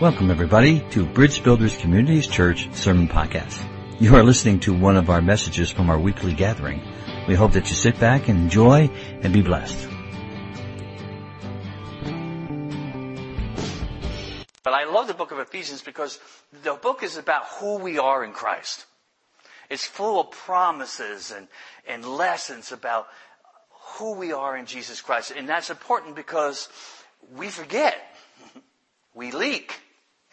Welcome everybody to Bridge Builders Communities Church Sermon Podcast. You are listening to one of our messages from our weekly gathering. We hope that you sit back and enjoy and be blessed. But I love the book of Ephesians because the book is about who we are in Christ. It's full of promises and, and lessons about who we are in Jesus Christ. And that's important because we forget. We leak.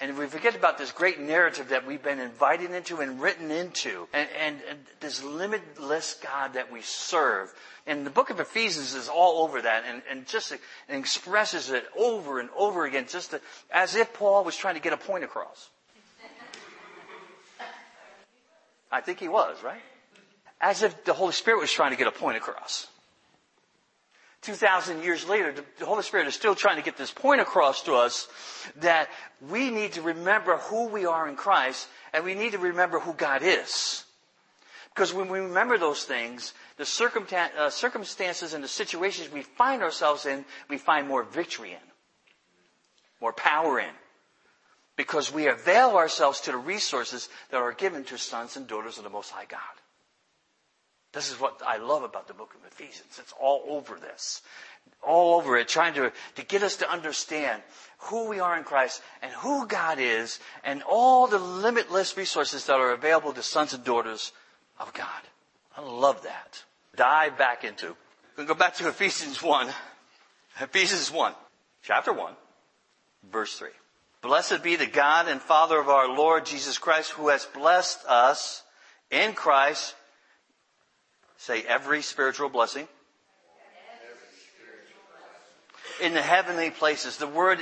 And we forget about this great narrative that we've been invited into and written into, and, and, and, this limitless God that we serve. And the book of Ephesians is all over that, and, and just and expresses it over and over again, just to, as if Paul was trying to get a point across. I think he was, right? As if the Holy Spirit was trying to get a point across. 2,000 years later, the Holy Spirit is still trying to get this point across to us that we need to remember who we are in Christ and we need to remember who God is. Because when we remember those things, the uh, circumstances and the situations we find ourselves in, we find more victory in, more power in. Because we avail ourselves to the resources that are given to sons and daughters of the Most High God. This is what I love about the book of Ephesians. It's all over this. All over it, trying to, to get us to understand who we are in Christ and who God is and all the limitless resources that are available to sons and daughters of God. I love that. Dive back into. We go back to Ephesians 1. Ephesians 1, chapter 1, verse 3. Blessed be the God and Father of our Lord Jesus Christ who has blessed us in Christ Say every spiritual blessing. In the heavenly places. The word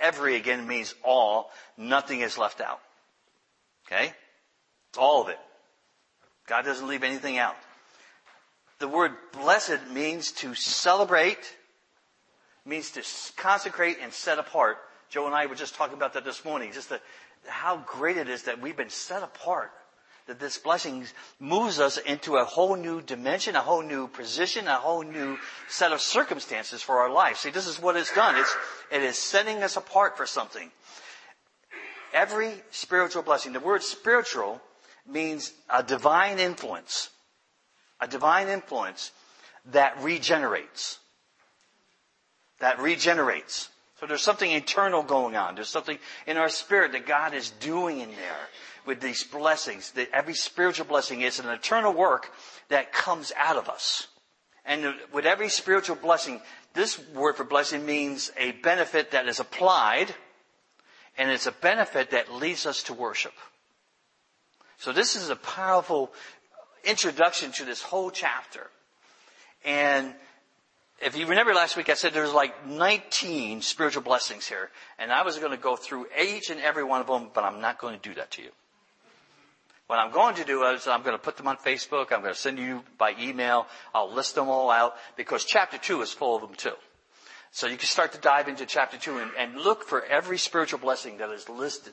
every again means all. Nothing is left out. Okay? It's all of it. God doesn't leave anything out. The word blessed means to celebrate, means to consecrate and set apart. Joe and I were just talking about that this morning. Just the, how great it is that we've been set apart that this blessing moves us into a whole new dimension, a whole new position, a whole new set of circumstances for our life. See, this is what it's done. It's, it is setting us apart for something. Every spiritual blessing, the word spiritual means a divine influence. A divine influence that regenerates. That regenerates. So there's something internal going on. There's something in our spirit that God is doing in there with these blessings. That every spiritual blessing is an eternal work that comes out of us. And with every spiritual blessing, this word for blessing means a benefit that is applied, and it's a benefit that leads us to worship. So this is a powerful introduction to this whole chapter. And if you remember last week, I said there's like 19 spiritual blessings here. And I was going to go through each and every one of them, but I'm not going to do that to you. What I'm going to do is I'm going to put them on Facebook. I'm going to send you by email. I'll list them all out because chapter two is full of them too. So you can start to dive into chapter two and, and look for every spiritual blessing that is listed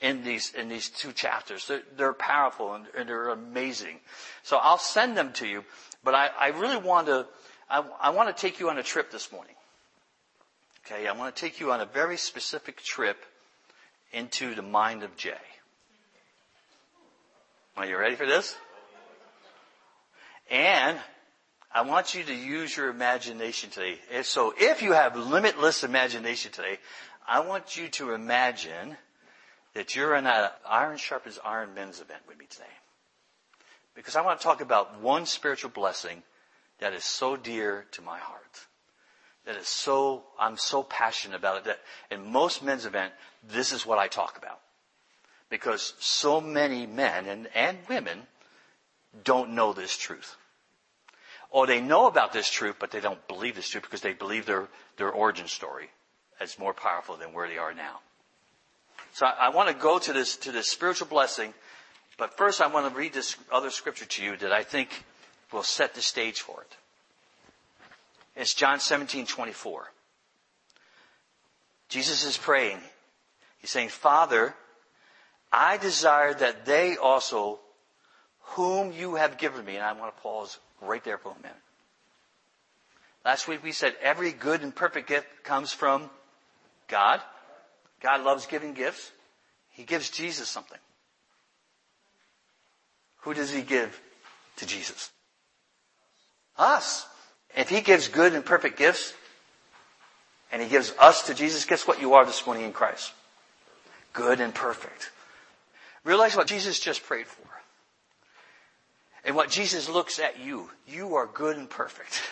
in these, in these two chapters. They're, they're powerful and, and, they're amazing. So I'll send them to you, but I, I really want to, I, I want to take you on a trip this morning. Okay, I want to take you on a very specific trip into the mind of Jay. Are you ready for this? And I want you to use your imagination today. So if you have limitless imagination today, I want you to imagine that you're in an Iron Sharpens Iron Men's event with me today. Because I want to talk about one spiritual blessing that is so dear to my heart. That is so, I'm so passionate about it that in most men's event, this is what I talk about. Because so many men and, and women don't know this truth. Or they know about this truth, but they don't believe this truth because they believe their, their origin story as more powerful than where they are now. So I, I want to go to this, to this spiritual blessing, but first I want to read this other scripture to you that I think will set the stage for it. It's John 17, 24. Jesus is praying. He's saying, Father, I desire that they also, whom you have given me, and I want to pause right there for a minute. Last week we said every good and perfect gift comes from God. God loves giving gifts. He gives Jesus something. Who does he give to Jesus? Us. If he gives good and perfect gifts, and he gives us to Jesus, guess what you are this morning in Christ? Good and perfect. Realize what Jesus just prayed for. And what Jesus looks at you. You are good and perfect.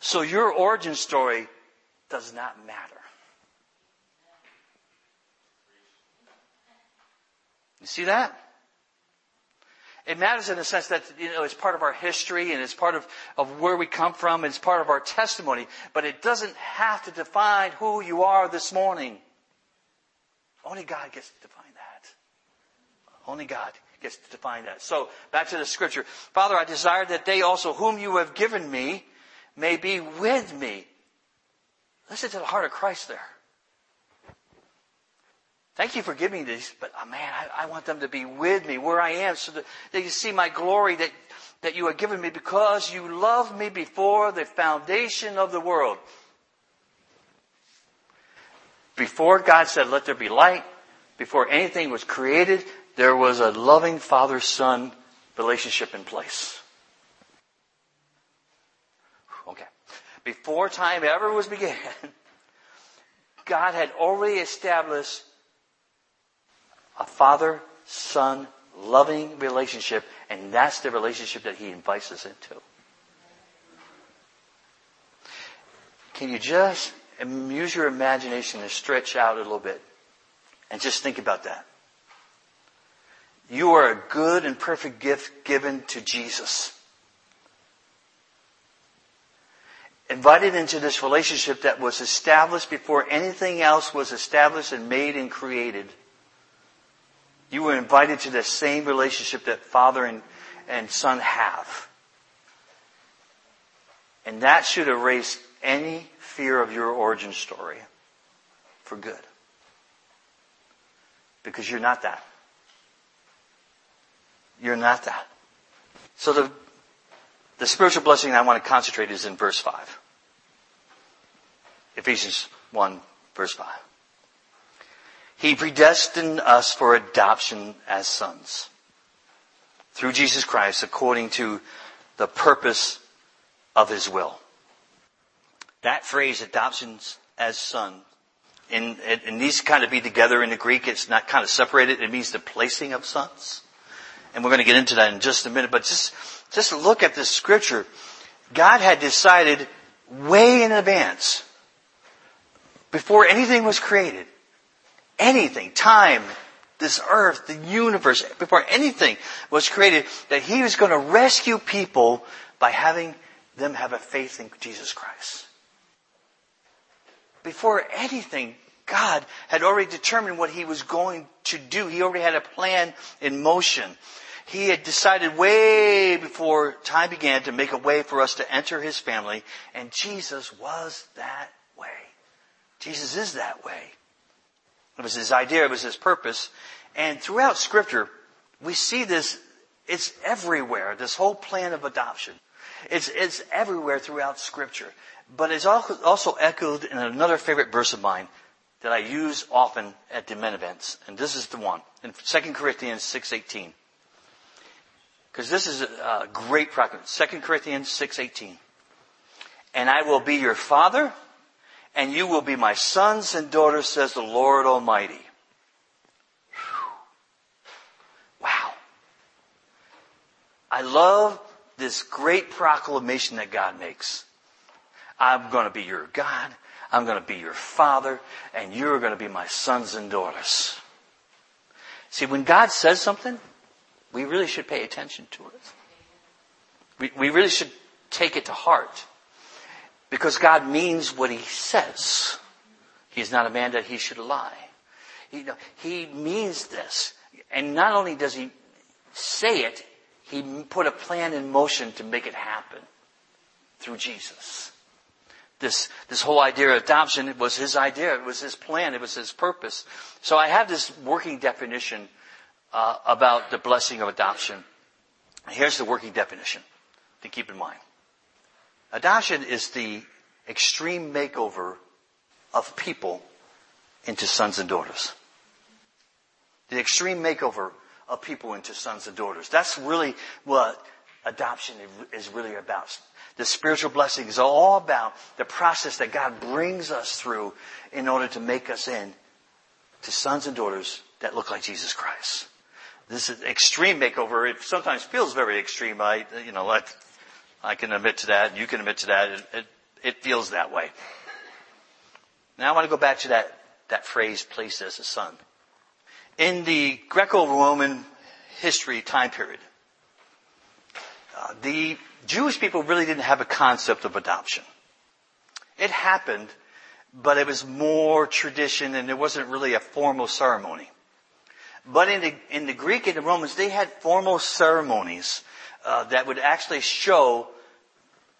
So your origin story does not matter. You see that? It matters in the sense that, you know, it's part of our history and it's part of, of where we come from it's part of our testimony, but it doesn't have to define who you are this morning. Only God gets to define that. Only God gets to define that. So, back to the scripture. Father, I desire that they also, whom you have given me, may be with me. Listen to the heart of Christ there. Thank you for giving these, but oh man, I, I, want them to be with me where I am so that they can see my glory that, that you have given me because you loved me before the foundation of the world. Before God said, let there be light, before anything was created, there was a loving father-son relationship in place. Okay. Before time ever was began, God had already established a father son loving relationship, and that's the relationship that he invites us into. Can you just use your imagination and stretch out a little bit and just think about that? You are a good and perfect gift given to Jesus. Invited into this relationship that was established before anything else was established and made and created. You were invited to the same relationship that father and, and son have. And that should erase any fear of your origin story for good. Because you're not that. You're not that. So the, the spiritual blessing I want to concentrate is in verse 5. Ephesians 1 verse 5. He predestined us for adoption as sons through Jesus Christ according to the purpose of His will. That phrase, adoptions as son, and, and these kind of be together in the Greek. It's not kind of separated. It means the placing of sons. And we're going to get into that in just a minute, but just, just look at this scripture. God had decided way in advance, before anything was created, anything, time, this earth, the universe, before anything was created, that He was going to rescue people by having them have a faith in Jesus Christ. Before anything, God had already determined what He was going to do. He already had a plan in motion. He had decided way before time began to make a way for us to enter His family, and Jesus was that way. Jesus is that way. It was his idea, it was his purpose. And throughout scripture, we see this, it's everywhere, this whole plan of adoption. It's, it's everywhere throughout scripture. But it's also echoed in another favorite verse of mine that I use often at the men events. And this is the one, in 2 Corinthians 6.18. Because this is a great proclamation. 2 Corinthians 6.18. And I will be your father, and you will be my sons and daughters, says the Lord Almighty. Wow. I love this great proclamation that God makes. I'm going to be your God. I'm going to be your father and you're going to be my sons and daughters. See, when God says something, we really should pay attention to it. We, we really should take it to heart. Because God means what He says. He's not a man that He should lie. He, he means this. And not only does He say it, He put a plan in motion to make it happen through Jesus. This, this whole idea of adoption, it was His idea. It was His plan. It was His purpose. So I have this working definition uh, about the blessing of adoption. Here's the working definition to keep in mind. Adoption is the extreme makeover of people into sons and daughters. The extreme makeover of people into sons and daughters. That's really what adoption is really about. The spiritual blessing is all about the process that God brings us through in order to make us in to sons and daughters that look like Jesus Christ. This is extreme makeover. It sometimes feels very extreme. I, you know, I, I can admit to that. and You can admit to that. It, it, it feels that way. Now I want to go back to that, that phrase, placed as a son. In the Greco-Roman history time period, uh, the Jewish people really didn't have a concept of adoption. It happened, but it was more tradition and it wasn't really a formal ceremony. But in the, in the Greek and the Romans, they had formal ceremonies uh, that would actually show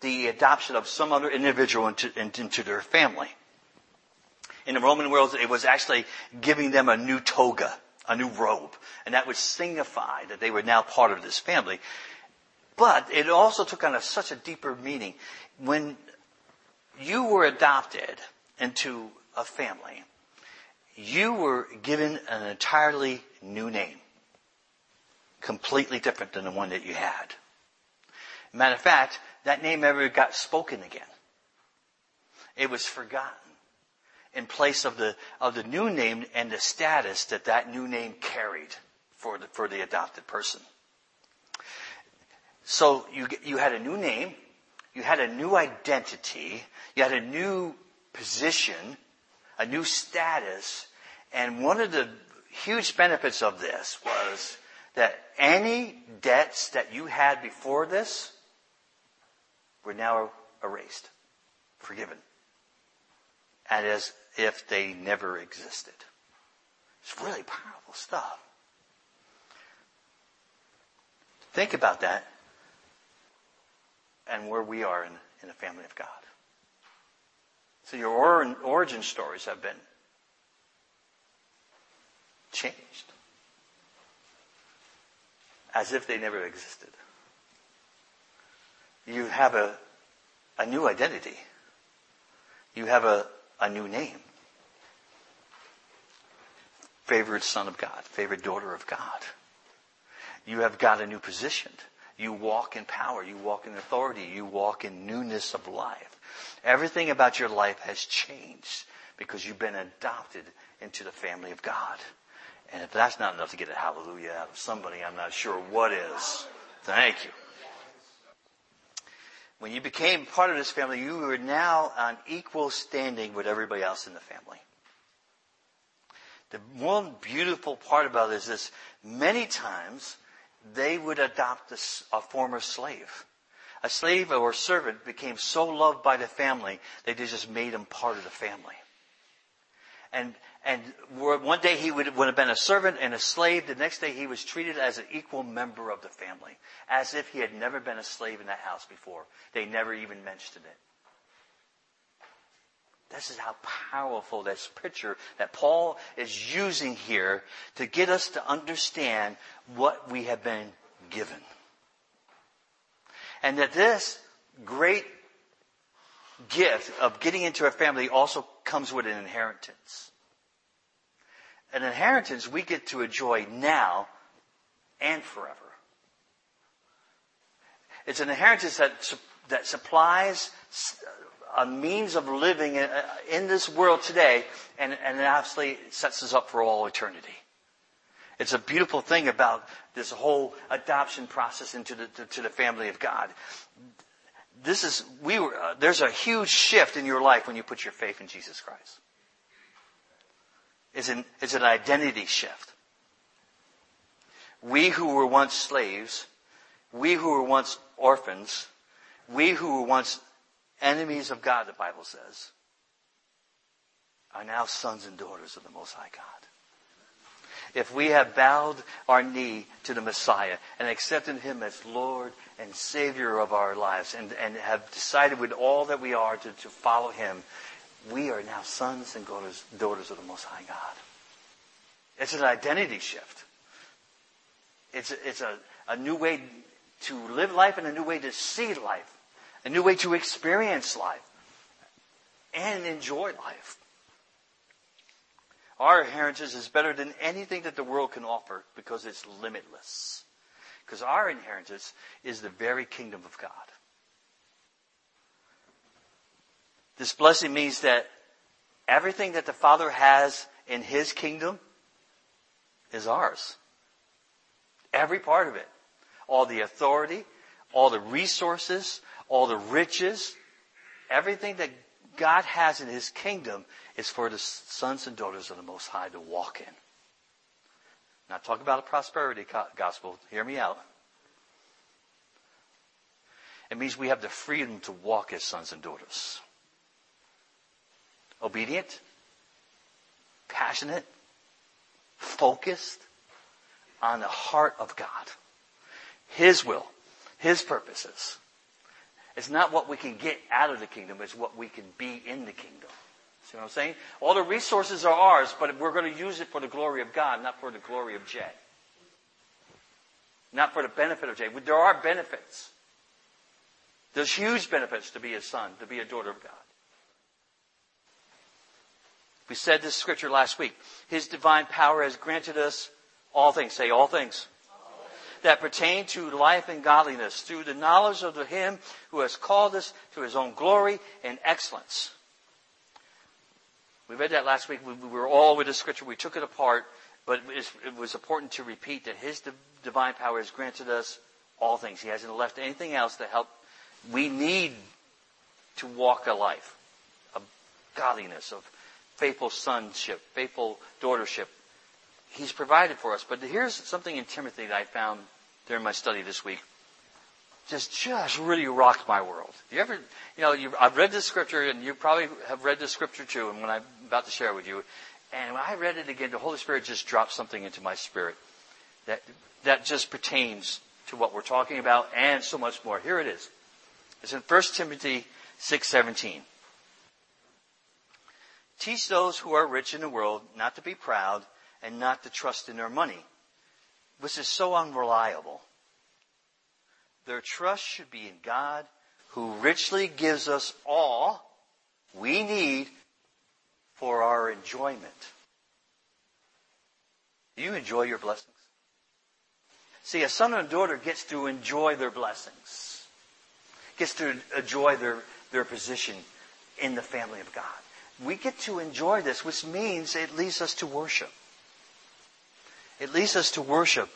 the adoption of some other individual into, into their family. In the Roman world, it was actually giving them a new toga, a new robe, and that would signify that they were now part of this family. But it also took on a, such a deeper meaning. When you were adopted into a family, you were given an entirely new name. Completely different than the one that you had. Matter of fact, that name never got spoken again. It was forgotten in place of the, of the new name and the status that that new name carried for the, for the adopted person. So you, you had a new name, you had a new identity, you had a new position, a new status, and one of the huge benefits of this was that any debts that you had before this were now erased, forgiven, and as if they never existed. It's really powerful stuff. Think about that and where we are in, in the family of God. So your or, origin stories have been changed as if they never existed. You have a, a new identity. You have a, a new name. Favored son of God, favored daughter of God. You have got a new position. You walk in power. You walk in authority. You walk in newness of life. Everything about your life has changed because you've been adopted into the family of God. And if that's not enough to get a hallelujah out of somebody, I'm not sure what is. Thank you. When you became part of this family, you were now on equal standing with everybody else in the family. The one beautiful part about it is this, many times they would adopt a, a former slave. A slave or a servant became so loved by the family that they just made him part of the family. And, and one day he would, would have been a servant and a slave. The next day he was treated as an equal member of the family, as if he had never been a slave in that house before. They never even mentioned it. This is how powerful this picture that Paul is using here to get us to understand what we have been given. And that this great gift of getting into a family also comes with an inheritance. An inheritance we get to enjoy now and forever. It's an inheritance that, that supplies a means of living in this world today, and, and it obviously sets us up for all eternity. It's a beautiful thing about this whole adoption process into the, to, to the family of God. This is, we were, uh, there's a huge shift in your life when you put your faith in Jesus Christ. It's an, it's an identity shift. We who were once slaves, we who were once orphans, we who were once enemies of God, the Bible says, are now sons and daughters of the Most High God. If we have bowed our knee to the Messiah and accepted Him as Lord and Savior of our lives and, and have decided with all that we are to, to follow Him, we are now sons and daughters, daughters of the Most High God. It's an identity shift. It's, it's a, a new way to live life and a new way to see life a new way to experience life and enjoy life. Our inheritance is better than anything that the world can offer because it's limitless. Because our inheritance is the very kingdom of God. This blessing means that everything that the Father has in His kingdom is ours. Every part of it. All the authority, all the resources, all the riches, everything that God has in His kingdom is for the sons and daughters of the Most High to walk in. Now, talk about a prosperity gospel. Hear me out. It means we have the freedom to walk as sons and daughters. Obedient, passionate, focused on the heart of God. His will, His purposes. It's not what we can get out of the kingdom, it's what we can be in the kingdom. See what I'm saying? All the resources are ours, but we're going to use it for the glory of God, not for the glory of Jay. Not for the benefit of Jay. There are benefits. There's huge benefits to be a son, to be a daughter of God. We said this scripture last week. His divine power has granted us all things. Say all things. That pertain to life and godliness through the knowledge of Him who has called us to His own glory and excellence. We read that last week. We, were all with the scripture. We took it apart, but it was important to repeat that His divine power has granted us all things. He hasn't left anything else to help. We need to walk a life of godliness, of faithful sonship, faithful daughtership. He's provided for us. But here's something in Timothy that I found during my study this week. Just, just really rocked my world. You ever, you know, you, I've read this scripture and you probably have read this scripture too, and when I'm about to share it with you, and when I read it again, the Holy Spirit just dropped something into my spirit that, that just pertains to what we're talking about and so much more. Here it is. It's in 1 Timothy 6:17. Teach those who are rich in the world not to be proud and not to trust in their money, which is so unreliable. Their trust should be in God, who richly gives us all we need for our enjoyment. Do you enjoy your blessings? See, a son and a daughter gets to enjoy their blessings, gets to enjoy their, their position in the family of God we get to enjoy this, which means it leads us to worship. It leads us to worship.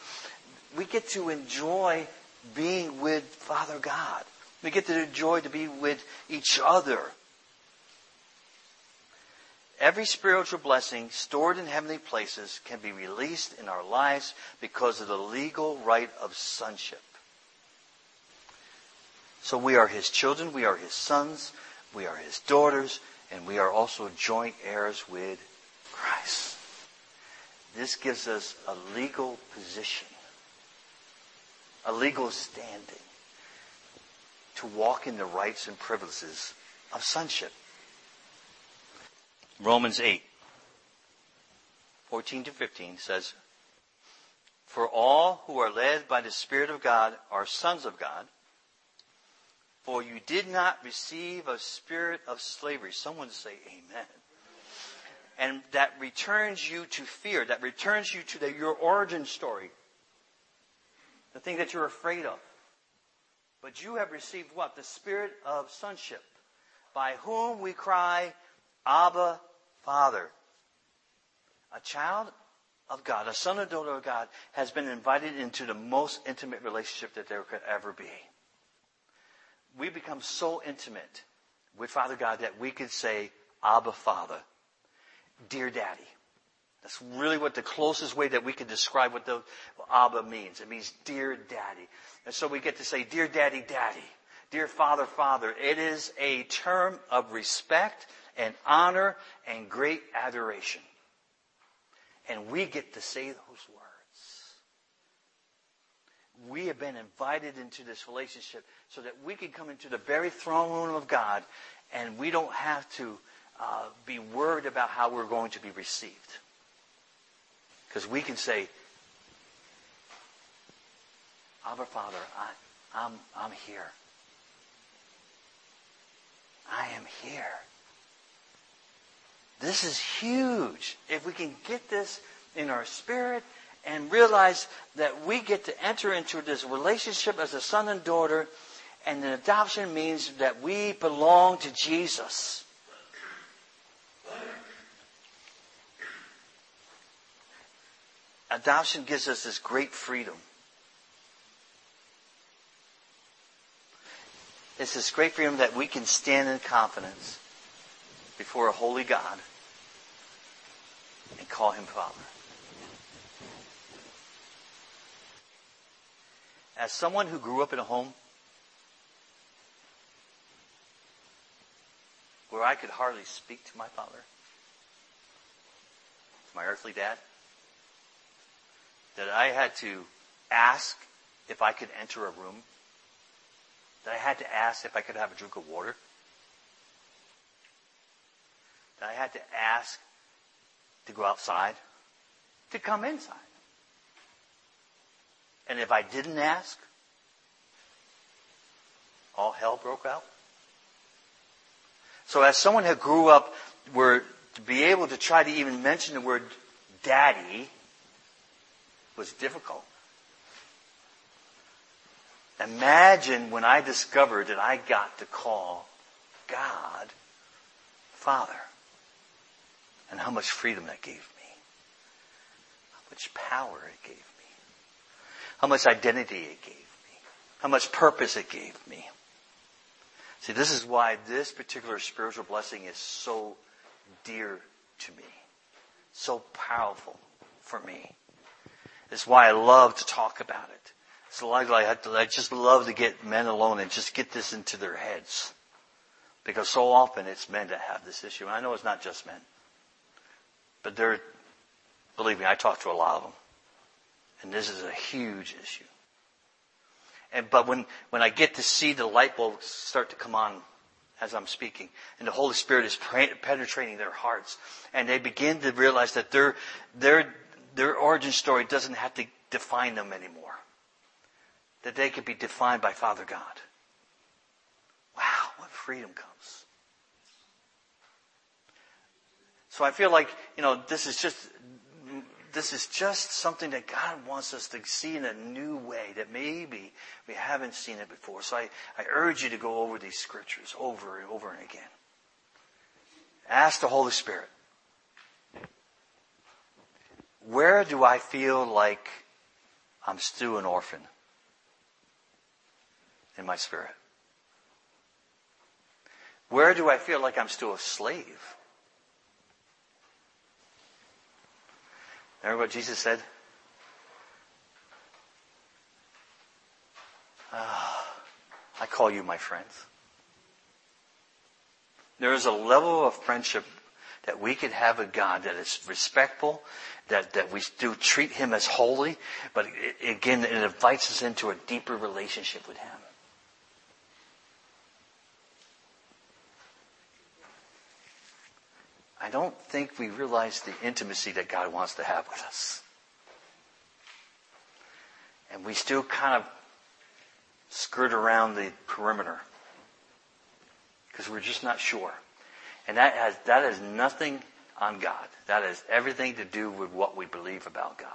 We get to enjoy being with Father God. We get to enjoy to be with each other. Every spiritual blessing stored in heavenly places can be released in our lives because of the legal right of sonship. So we are His children, we are His sons, we are His daughters, and we are also joint heirs with Christ. This gives us a legal position, a legal standing to walk in the rights and privileges of sonship. Romans 8, 14 to 15 says, For all who are led by the Spirit of God are sons of God. For you did not receive a spirit of slavery. Someone say amen. And that returns you to fear, that returns you to the, your origin story. The thing that you're afraid of. But you have received what? The spirit of sonship, by whom we cry, Abba, Father. A child of God, a son or daughter of God, has been invited into the most intimate relationship that there could ever be we become so intimate with Father God that we could say, Abba Father, dear Daddy. That's really what the closest way that we can describe what the Abba means. It means dear Daddy. And so we get to say, dear Daddy, Daddy. Dear Father, Father. It is a term of respect and honor and great adoration. And we get to say those words we have been invited into this relationship so that we can come into the very throne room of God and we don't have to uh, be worried about how we're going to be received. Because we can say, Abba Father, I, I'm, I'm here. I am here. This is huge. If we can get this in our spirit and realize that we get to enter into this relationship as a son and daughter, and the adoption means that we belong to Jesus. Adoption gives us this great freedom. It's this great freedom that we can stand in confidence before a holy God and call him Father. As someone who grew up in a home where I could hardly speak to my father, to my earthly dad, that I had to ask if I could enter a room, that I had to ask if I could have a drink of water, that I had to ask to go outside, to come inside. And if I didn't ask, all hell broke out. So as someone who grew up where to be able to try to even mention the word daddy was difficult. Imagine when I discovered that I got to call God Father and how much freedom that gave me, how much power it gave me, how much identity it gave me, how much purpose it gave me. See, this is why this particular spiritual blessing is so dear to me, so powerful for me. It's why I love to talk about it. It's like I just love to get men alone and just get this into their heads. Because so often it's men that have this issue. And I know it's not just men. But they're, believe me, I talk to a lot of them. And this is a huge issue. And, but when, when I get to see the light bulb start to come on as I'm speaking, and the Holy Spirit is penetrating their hearts, and they begin to realize that their, their, their origin story doesn't have to define them anymore. That they can be defined by Father God. Wow, what freedom comes. So I feel like, you know, this is just this is just something that God wants us to see in a new way that maybe we haven't seen it before. So I, I urge you to go over these scriptures over and over and again. Ask the Holy Spirit, where do I feel like I'm still an orphan in my spirit? Where do I feel like I'm still a slave? Remember what Jesus said? Ah, I call you my friends. There is a level of friendship that we could have with God that is respectful, that, that we do treat Him as holy, but it, again, it invites us into a deeper relationship with Him. I don't think we realize the intimacy that God wants to have with us. And we still kind of skirt around the perimeter because we're just not sure. And that has, that has nothing on God. That has everything to do with what we believe about God.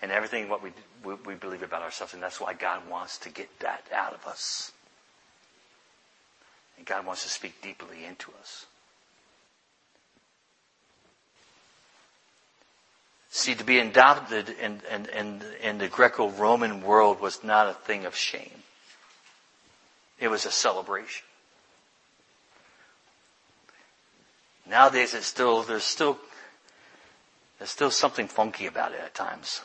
And everything what we, we believe about ourselves. And that's why God wants to get that out of us. And God wants to speak deeply into us. See, to be adopted in, in, in, in the Greco-Roman world was not a thing of shame. It was a celebration. Nowadays it's still, there's still, there's still something funky about it at times.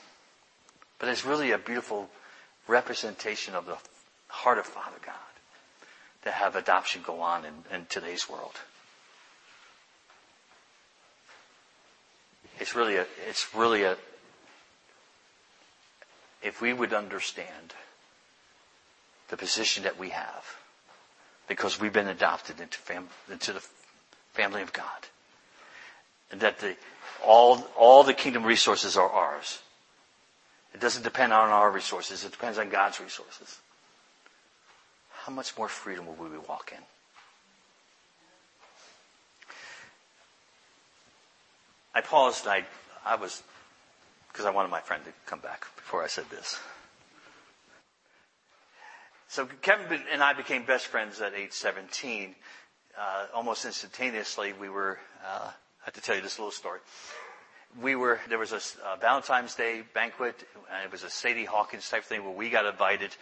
But it's really a beautiful representation of the heart of Father God to have adoption go on in, in today's world. It's really a, it's really a, if we would understand the position that we have, because we've been adopted into, fam, into the family of God, and that the, all, all the kingdom resources are ours. It doesn't depend on our resources, it depends on God's resources. How much more freedom will we walk in? I paused. I, I was, because I wanted my friend to come back before I said this. So Kevin and I became best friends at age 17. Uh, almost instantaneously, we were. Uh, I have to tell you this little story. We were there was a uh, Valentine's Day banquet, and it was a Sadie Hawkins type thing where we got invited.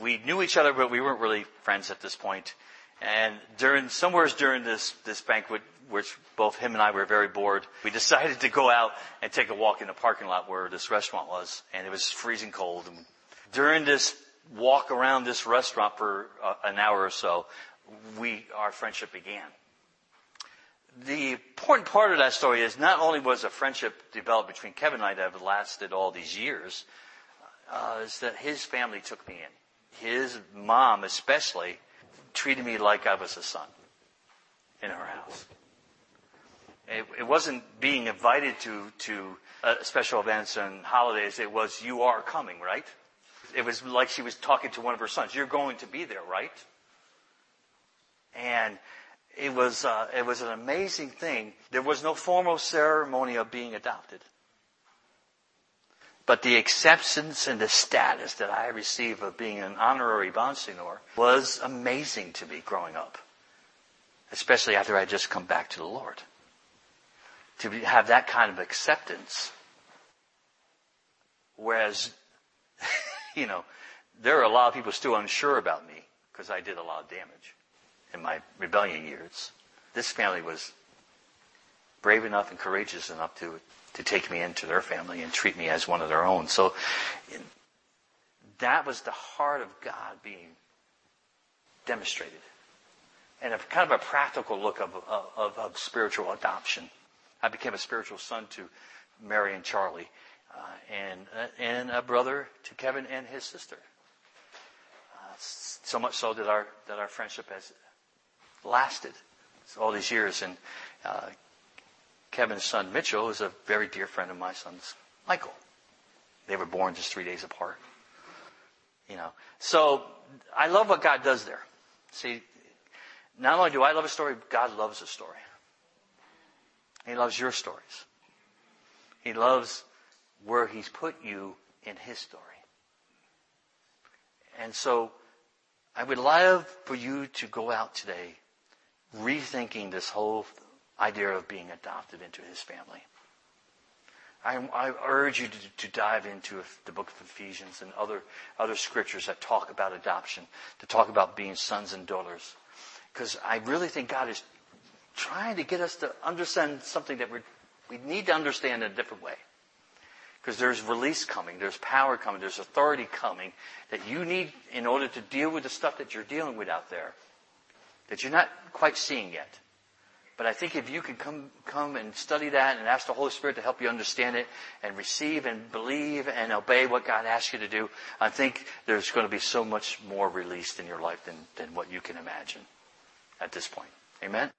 We knew each other, but we weren't really friends at this point. And during somewhere during this this banquet, which both him and I were very bored, we decided to go out and take a walk in the parking lot where this restaurant was, and it was freezing cold. And during this walk around this restaurant for uh, an hour or so, we, our friendship began. The important part of that story is not only was a friendship developed between Kevin and I that lasted all these years, uh, is that his family took me in. His mom especially treated me like I was a son in her house. It, it wasn't being invited to, to uh, special events and holidays. It was, you are coming, right? it was like she was talking to one of her sons. You're going to be there, right? And it was uh, it was an amazing thing. There was no formal ceremony of being adopted, but the acceptance and the status that I received of being an honorary Bonsignor was amazing to me growing up, especially after I just come back to the Lord. To have that kind of acceptance, whereas you know, there are a lot of people still unsure about me because I did a lot of damage in my rebellion years. This family was brave enough and courageous enough to, to take me into their family and treat me as one of their own. So that was the heart of God being demonstrated. And a kind of a practical look of, of, of spiritual adoption. I became a spiritual son to Mary and Charlie uh, and uh, and a brother to Kevin and his sister. Uh, so much so that our that our friendship has lasted all these years. And uh, Kevin's son Mitchell is a very dear friend of my son's, Michael. They were born just three days apart. You know, so I love what God does there. See, not only do I love a story, God loves a story. He loves your stories. He loves where He's put you in His story. And so I would love for you to go out today rethinking this whole idea of being adopted into His family. I, I urge you to, to, dive into the book of Ephesians and other, other scriptures that talk about adoption, to talk about being sons and daughters. Because I really think God is trying to get us to understand something that we we need to understand in a different way. Because there's release coming, there's power coming, there's authority coming that you need in order to deal with the stuff that you're dealing with out there that you're not quite seeing yet. But I think if you can come, come and study that and ask the Holy Spirit to help you understand it and receive and believe and obey what God asks you to do, I think there's going to be so much more released in your life than, than what you can imagine at this point. Amen?